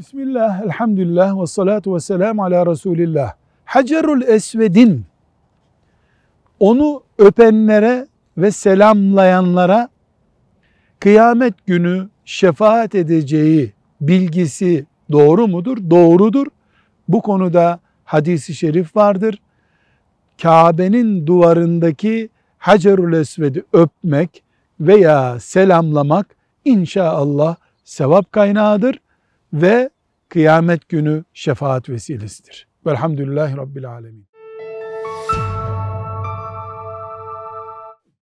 Bismillah, elhamdülillah ve salatu ve selamu ala Resulillah. Hacerul Esved'in onu öpenlere ve selamlayanlara kıyamet günü şefaat edeceği bilgisi doğru mudur? Doğrudur. Bu konuda hadisi şerif vardır. Kabe'nin duvarındaki Hacerul Esved'i öpmek veya selamlamak inşallah sevap kaynağıdır ve kıyamet günü şefaat vesilesidir. Velhamdülillahi Rabbil Alemin.